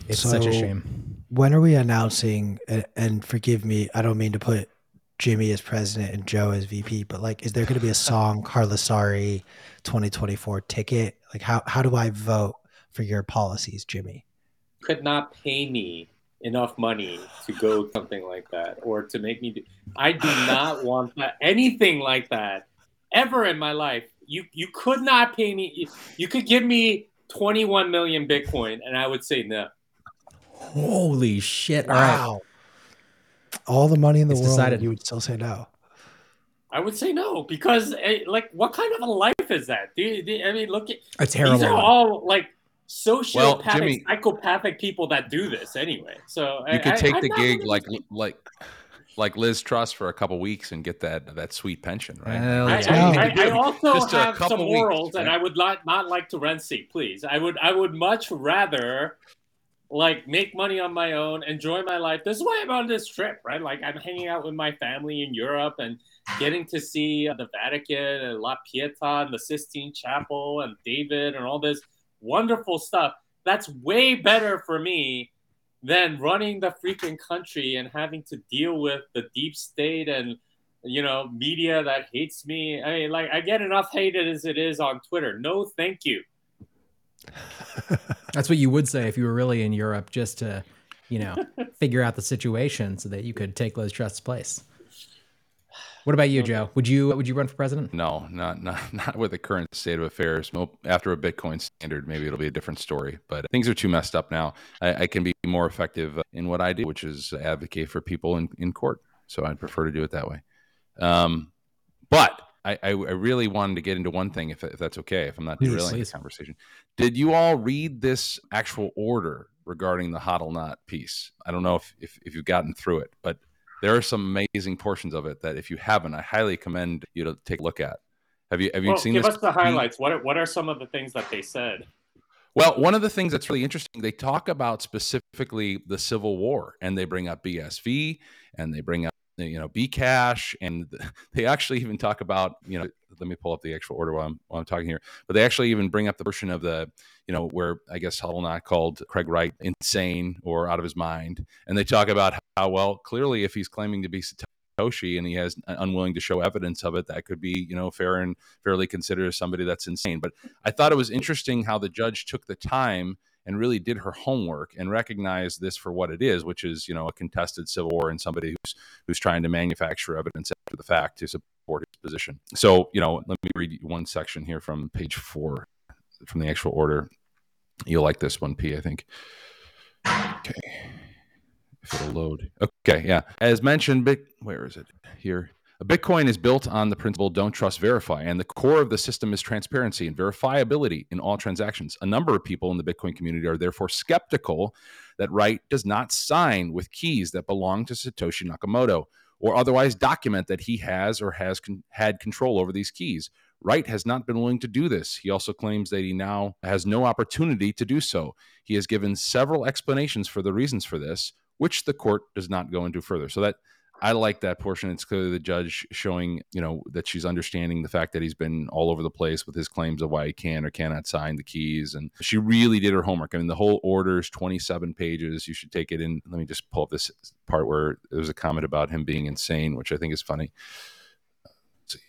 It's so such a shame. When are we announcing? And forgive me, I don't mean to put Jimmy as president and Joe as VP, but like, is there going to be a song Carlasare 2024 ticket? Like, how how do I vote for your policies, Jimmy? Could not pay me enough money to go something like that or to make me do I do not want that, anything like that ever in my life. You you could not pay me you could give me 21 million bitcoin and I would say no. Holy shit. Wow. All, right. All the money in the it's world decided. you would still say no. I would say no because eh, like what kind of a life is that? Do you, do you, I mean look at a terrible these are all like sociopathic, well, Jimmy, psychopathic people that do this anyway. So you I, could take I, the gig like like like Liz Truss for a couple weeks and get that that sweet pension, right? I, I, also have some morals, weeks, and I would not not like to rent seat. Please, I would I would much rather like make money on my own, enjoy my life. This is why I'm on this trip, right? Like I'm hanging out with my family in Europe and getting to see the Vatican and La Pietà and the Sistine Chapel and David and all this wonderful stuff. That's way better for me than running the freaking country and having to deal with the deep state and you know media that hates me. I mean, like I get enough hated as it is on Twitter. No, thank you. That's what you would say if you were really in Europe, just to you know figure out the situation so that you could take Liz Truss's place. What about you, Joe? Would you would you run for president? No, not not not with the current state of affairs. After a Bitcoin standard, maybe it'll be a different story. But things are too messed up now. I, I can be more effective in what I do, which is advocate for people in, in court. So I'd prefer to do it that way. Um, but I, I, really wanted to get into one thing, if, if that's okay, if I'm not derailing the conversation. Did you all read this actual order regarding the Hodlonaut piece? I don't know if, if, if you've gotten through it, but there are some amazing portions of it that if you haven't, I highly commend you to take a look at. Have you have you well, seen give this? us the highlights. What are, what are some of the things that they said? Well, one of the things that's really interesting, they talk about specifically the Civil War, and they bring up BSV, and they bring up you know Bcash, and they actually even talk about you know. Let me pull up the actual order while I'm while I'm talking here. But they actually even bring up the version of the you know where I guess Hodlonaut called Craig Wright insane or out of his mind, and they talk about how well clearly if he's claiming to be Satoshi and he has unwilling to show evidence of it, that could be you know fair and fairly considered as somebody that's insane. But I thought it was interesting how the judge took the time and really did her homework and recognized this for what it is, which is you know a contested civil war and somebody who's who's trying to manufacture evidence after the fact to support his position. So you know, let me read one section here from page four from the actual order. You'll like this one, P. I think. Okay, if it'll load. Okay, yeah. As mentioned, big. Where is it? Here. Bitcoin is built on the principle don't trust, verify, and the core of the system is transparency and verifiability in all transactions. A number of people in the Bitcoin community are therefore skeptical that Wright does not sign with keys that belong to Satoshi Nakamoto or otherwise document that he has or has con- had control over these keys. Wright has not been willing to do this. He also claims that he now has no opportunity to do so. He has given several explanations for the reasons for this, which the court does not go into further. So that I like that portion. It's clearly the judge showing, you know, that she's understanding the fact that he's been all over the place with his claims of why he can or cannot sign the keys. And she really did her homework. I mean, the whole order is 27 pages. You should take it in. Let me just pull up this part where there's a comment about him being insane, which I think is funny. Let's see.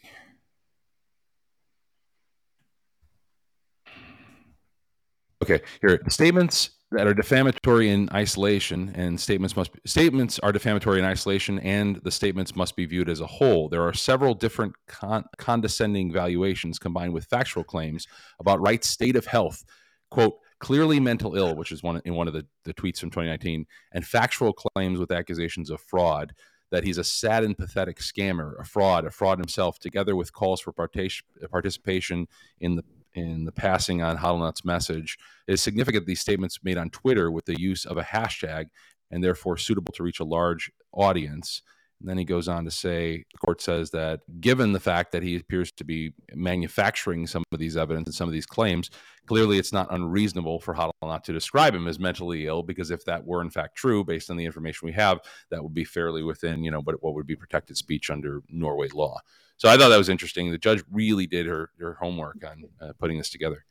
Okay, here statements that are defamatory in isolation and statements must be, statements are defamatory in isolation and the statements must be viewed as a whole. There are several different con- condescending valuations combined with factual claims about Wright's state of health. Quote clearly mental ill which is one in one of the, the tweets from 2019 and factual claims with accusations of fraud that he's a sad and pathetic scammer a fraud a fraud himself together with calls for participation in the in the passing on Hodlonaut's message. Is significant these statements made on Twitter with the use of a hashtag and therefore suitable to reach a large audience. And then he goes on to say, the court says that given the fact that he appears to be manufacturing some of these evidence and some of these claims, clearly it's not unreasonable for HODL to describe him as mentally ill, because if that were in fact true, based on the information we have, that would be fairly within, you know, but what would be protected speech under Norway law. So I thought that was interesting. The judge really did her her homework on uh, putting this together.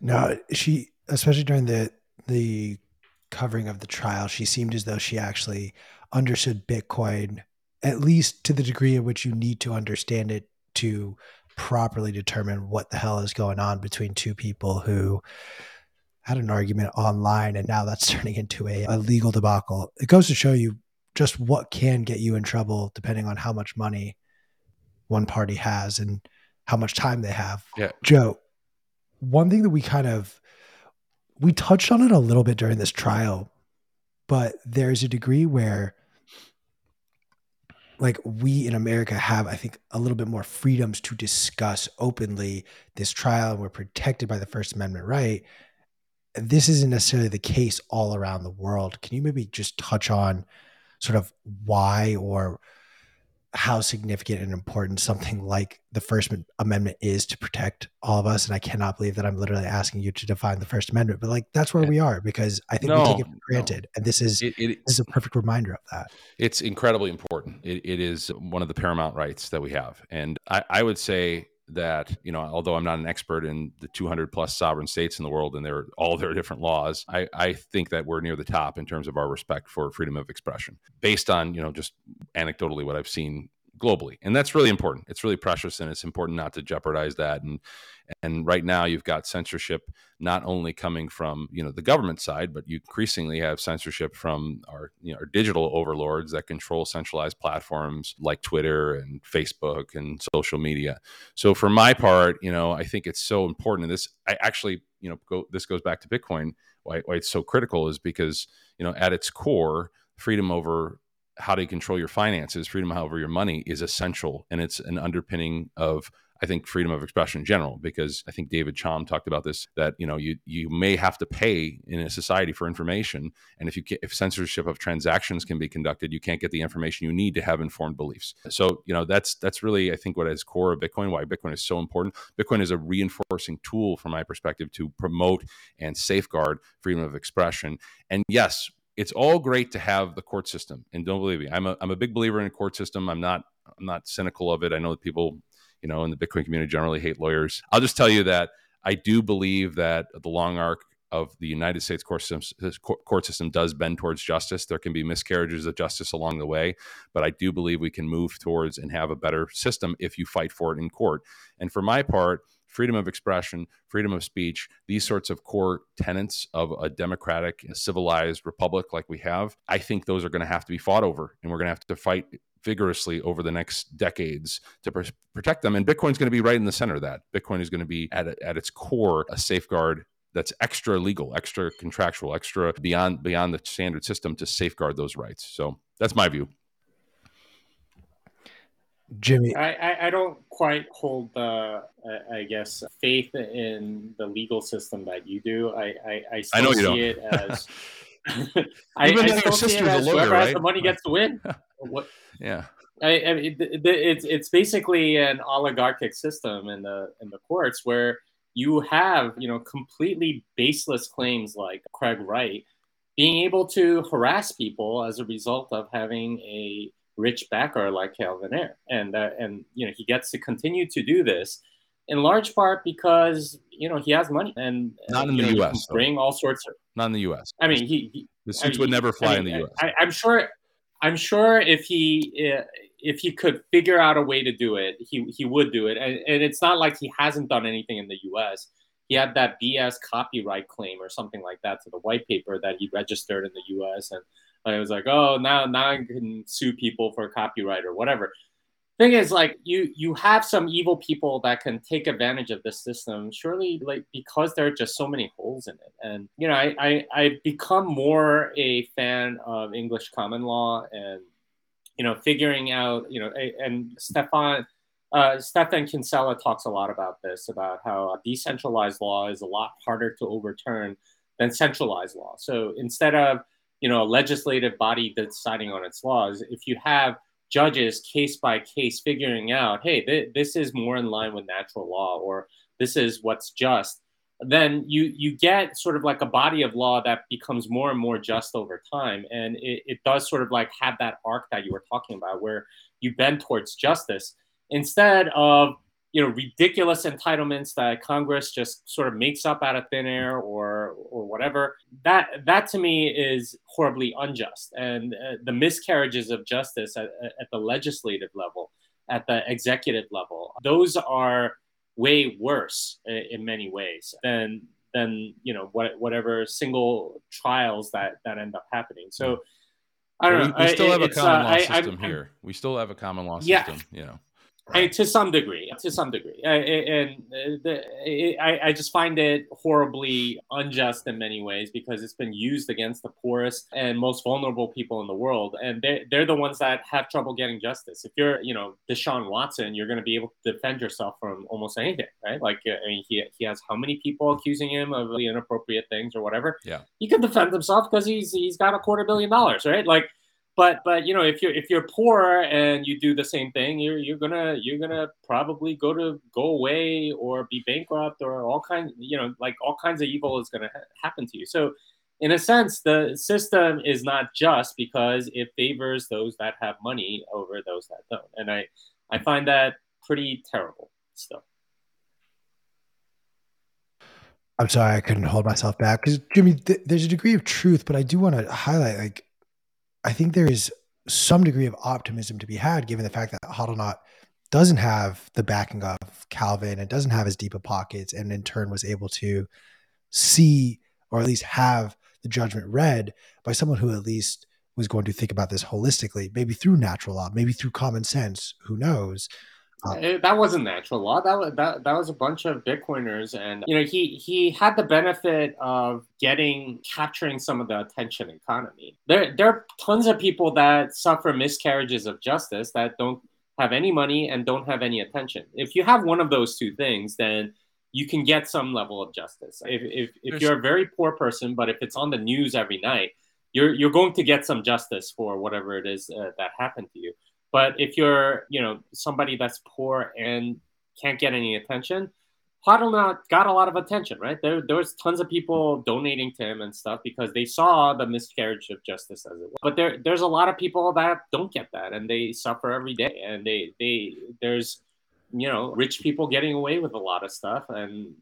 No, she especially during the the covering of the trial, she seemed as though she actually understood Bitcoin at least to the degree in which you need to understand it to properly determine what the hell is going on between two people who had an argument online and now that's turning into a, a legal debacle. It goes to show you just what can get you in trouble depending on how much money one party has and how much time they have. Yeah. Joe, one thing that we kind of we touched on it a little bit during this trial, but there's a degree where like we in America have, I think, a little bit more freedoms to discuss openly this trial and we're protected by the First Amendment right. This isn't necessarily the case all around the world. Can you maybe just touch on sort of why or how significant and important something like the First Amendment is to protect all of us. And I cannot believe that I'm literally asking you to define the First Amendment, but like that's where yeah. we are because I think no, we take it for granted. No. And this is it, it, this is a perfect reminder of that. It's incredibly important. It, it is one of the paramount rights that we have. And I, I would say that you know although i'm not an expert in the 200 plus sovereign states in the world and their all their different laws I, I think that we're near the top in terms of our respect for freedom of expression based on you know just anecdotally what i've seen globally, and that's really important. It's really precious, and it's important not to jeopardize that. And and right now, you've got censorship not only coming from you know the government side, but you increasingly have censorship from our you know our digital overlords that control centralized platforms like Twitter and Facebook and social media. So for my part, you know, I think it's so important. And this, I actually, you know, go, this goes back to Bitcoin. Why, why it's so critical is because you know at its core, freedom over how to control your finances, freedom over your money is essential, and it's an underpinning of I think freedom of expression in general, because I think David Chaum talked about this that you know you you may have to pay in a society for information, and if you can, if censorship of transactions can be conducted, you can't get the information you need to have informed beliefs. So you know that's that's really I think what is core of Bitcoin, why Bitcoin is so important. Bitcoin is a reinforcing tool from my perspective to promote and safeguard freedom of expression. And yes, it's all great to have the court system, and don't believe me, I'm a I'm a big believer in a court system. I'm not I'm not cynical of it. I know that people you know, in the Bitcoin community generally hate lawyers. I'll just tell you that I do believe that the long arc of the United States court system, court system does bend towards justice. There can be miscarriages of justice along the way, but I do believe we can move towards and have a better system if you fight for it in court. And for my part, freedom of expression, freedom of speech, these sorts of core tenets of a democratic, civilized republic like we have, I think those are going to have to be fought over. And we're going to have to fight vigorously over the next decades to pr- protect them. And Bitcoin is going to be right in the center of that. Bitcoin is going to be at, at its core a safeguard that's extra legal, extra contractual, extra beyond beyond the standard system to safeguard those rights. So that's my view. Jimmy, I, I, I don't quite hold the I guess faith in the legal system that you do. I I, I still I know you see don't. it as I, Even I though your see it sister's a as lawyer, whoever has right? the money gets to win. What, Yeah. I, I mean, th- th- it's it's basically an oligarchic system in the in the courts where you have you know completely baseless claims like Craig Wright being able to harass people as a result of having a rich backer like Calvin Ayre, and uh, and you know he gets to continue to do this in large part because you know he has money and Not uh, in the know, US. Bring all sorts of. Not in the U.S. I mean, he, he the I suits mean, would never I fly in the U.S. I, I'm sure. I'm sure if he uh, if he could figure out a way to do it, he he would do it. And, and it's not like he hasn't done anything in the U.S. He had that BS copyright claim or something like that to the white paper that he registered in the U.S. and I was like, oh, now now I can sue people for copyright or whatever. Thing is, like you you have some evil people that can take advantage of this system. Surely, like because there are just so many holes in it, and you know, I I I've become more a fan of English common law and you know figuring out you know and Stephan uh, Stephan Kinsella talks a lot about this about how decentralized law is a lot harder to overturn than centralized law. So instead of you know a legislative body deciding on its laws, if you have judges case by case figuring out, hey, th- this is more in line with natural law or this is what's just, then you you get sort of like a body of law that becomes more and more just over time, and it, it does sort of like have that arc that you were talking about where you bend towards justice instead of you know ridiculous entitlements that Congress just sort of makes up out of thin air or or whatever. That that to me is horribly unjust, and uh, the miscarriages of justice at, at the legislative level, at the executive level, those are way worse i- in many ways than than you know what, whatever single trials that that end up happening. So. I don't we, know. we I- still have a common uh, law I- system I'm- here. We still have a common law Yeah. system. You know. I, to some degree, to some degree, and uh, the, I, I just find it horribly unjust in many ways because it's been used against the poorest and most vulnerable people in the world, and they're, they're the ones that have trouble getting justice. If you're, you know, Deshaun Watson, you're going to be able to defend yourself from almost anything, right? Like, uh, I mean, he, he has how many people accusing him of the inappropriate things or whatever? Yeah. he can defend himself because he's he's got a quarter billion dollars, right? Like but but you know if you're if you're poor and you do the same thing you're you're gonna you're gonna probably go to go away or be bankrupt or all kinds you know like all kinds of evil is gonna ha- happen to you. So in a sense the system is not just because it favors those that have money over those that don't. And i i find that pretty terrible still. I'm sorry I couldn't hold myself back because Jimmy, th- there's a degree of truth, but I do want to highlight like I think there is some degree of optimism to be had, given the fact that Hodlonaut doesn't have the backing of Calvin and doesn't have as deep of pockets, and in turn was able to see or at least have the judgment read by someone who at least was going to think about this holistically, maybe through natural law, maybe through common sense. Who knows? Uh, that wasn't natural law. That was that, that was a bunch of Bitcoiners, and you know he he had the benefit of getting capturing some of the attention economy. There there are tons of people that suffer miscarriages of justice that don't have any money and don't have any attention. If you have one of those two things, then you can get some level of justice. If if, if you're a very poor person, but if it's on the news every night, you're you're going to get some justice for whatever it is uh, that happened to you. But if you're, you know, somebody that's poor and can't get any attention, Hodlonaut got a lot of attention, right? There, there was tons of people donating to him and stuff because they saw the miscarriage of justice as it was. But there, there's a lot of people that don't get that, and they suffer every day. And they, they, there's, you know, rich people getting away with a lot of stuff, and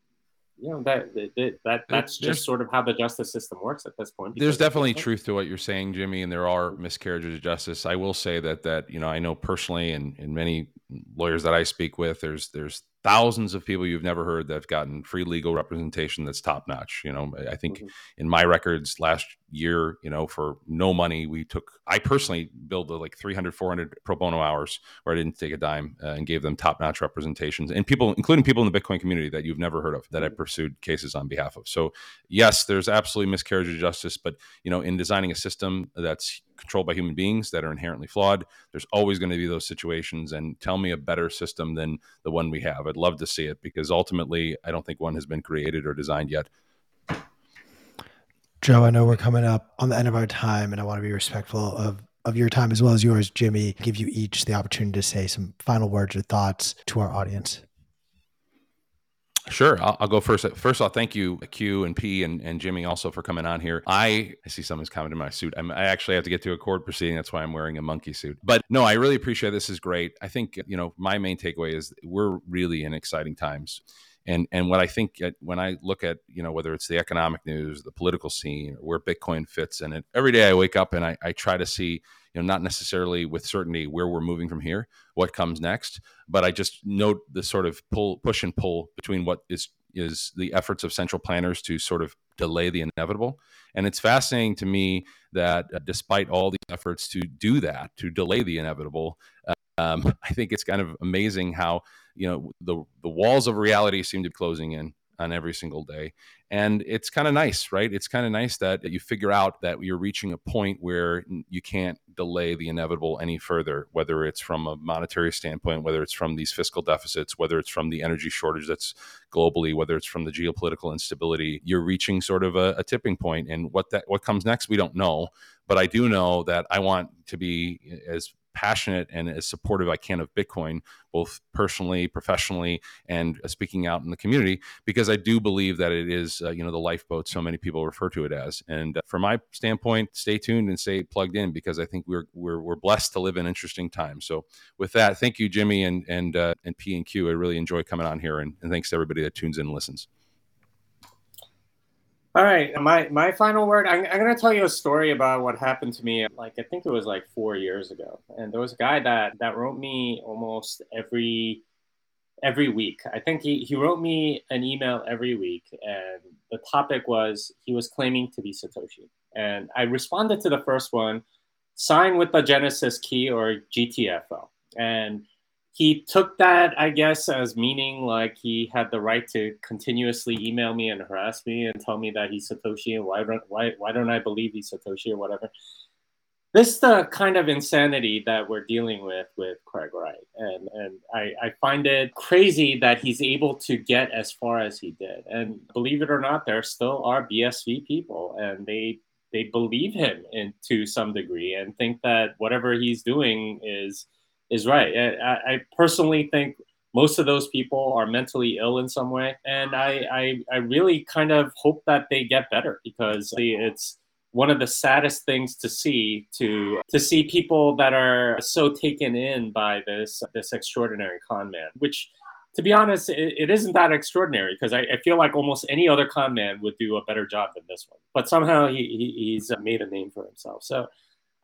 you know that that, that that's just sort of how the justice system works at this point. There's definitely truth to what you're saying, Jimmy, and there are miscarriages of justice. I will say that that you know I know personally, and and many lawyers that I speak with, there's there's thousands of people you've never heard that have gotten free legal representation that's top notch. You know, I think mm-hmm. in my records last year, you know, for no money, we took, I personally billed like 300, 400 pro bono hours where I didn't take a dime uh, and gave them top notch representations and people, including people in the Bitcoin community that you've never heard of that I mm-hmm. pursued cases on behalf of. So, yes, there's absolutely miscarriage of justice, but, you know, in designing a system that's controlled by human beings that are inherently flawed. There's always going to be those situations. And tell me a better system than the one we have. I'd love to see it because ultimately, I don't think one has been created or designed yet. Joe, I know we're coming up on the end of our time, and I want to be respectful of of your time as well as yours, Jimmy. Give you each the opportunity to say some final words or thoughts to our audience. Sure, I'll, I'll, go first. First of all, thank you, Q and P and, and Jimmy also for coming on here. I I see someone's commenting my suit. I'm, i actually have to get to a court proceeding. That's why I'm wearing a monkey suit. But no, I really appreciate this. is great. I think you know my main takeaway is we're really in exciting times. And, and what I think uh, when I look at you know whether it's the economic news, the political scene, where Bitcoin fits in it, every day I wake up and I, I try to see you know not necessarily with certainty where we're moving from here what comes next but i just note the sort of pull push and pull between what is is the efforts of central planners to sort of delay the inevitable. And it's fascinating to me that uh, despite all these efforts to do that to delay the inevitable uh, um, i think it's kind of amazing how you know the the walls of reality seem to be closing in on every single day. And it's kind of nice, right? It's kind of nice that that you figure out that you're reaching a point where you can't delay the inevitable any further, whether it's from a monetary standpoint, whether it's from these fiscal deficits, whether it's from the energy shortage that's globally, whether it's from the geopolitical instability. You're reaching sort of a, a tipping point, and what that what comes next, we don't know. But I do know that I want to be eh, as passionate and as supportive I can of Bitcoin, both personally, professionally, and uh, speaking out in the community, because I do believe that it is, uh, you know, the lifeboat so many people refer to it as. And uh, from my standpoint, stay tuned and stay plugged in because I think we're we're, we're blessed to live in interesting times. So with that, thank you, Jimmy and and uh, and P and Q. I really enjoy coming on here, and, and thanks to everybody that tunes in and listens. All right, my my final word. I'm, I'm going to tell you a story about what happened to me. Like I think it was like four years ago, and there was a guy that that wrote me almost every every week. I think he he wrote me an email every week, and the topic was he was claiming to be Satoshi, and I responded to the first one, sign with the Genesis key or GTFO, and he took that, I guess, as meaning like he had the right to continuously email me and harass me and tell me that he's Satoshi and why don't why why don't I believe he's Satoshi or whatever. This is the kind of insanity that we're dealing with with Craig Wright, and and I, I find it crazy that he's able to get as far as he did. And believe it or not, there still are BSV people, and they they believe him in to some degree and think that whatever he's doing is is right. I, I personally think most of those people are mentally ill in some way, and I, I, I really kind of hope that they get better because it's one of the saddest things to see to to see people that are so taken in by this this extraordinary con man, which to be honest, it, isn't that extraordinary because I, I, feel like almost any other con man would do a better job than this one. But somehow he, he, he's made a name for himself. So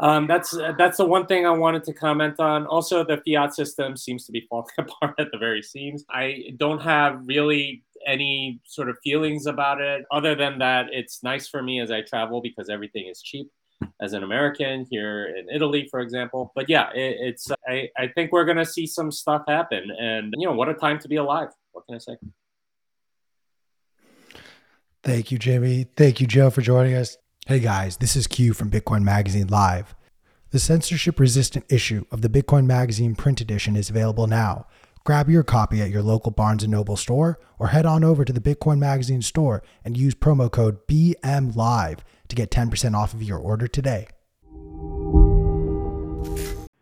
Um, that's that's the one thing I wanted to comment on. Also, the fiat system seems to be falling apart at the very seams. I don't have really any sort of feelings about it, other than that it's nice for me as I travel because everything is cheap as an American here in Italy, for example. But yeah, it, it's I, I think we're gonna see some stuff happen, and you know what a time to be alive. What can I say? Thank you, Jimmy. Thank you, Joe, for joining us. Hey guys, this is Q from Bitcoin Magazine Live. The censorship resistant issue of the Bitcoin Magazine print edition is available now. Grab your copy at your local Barnes & Noble store or head on over to the Bitcoin Magazine store and use promo code BMLive to get 10% off of your order today.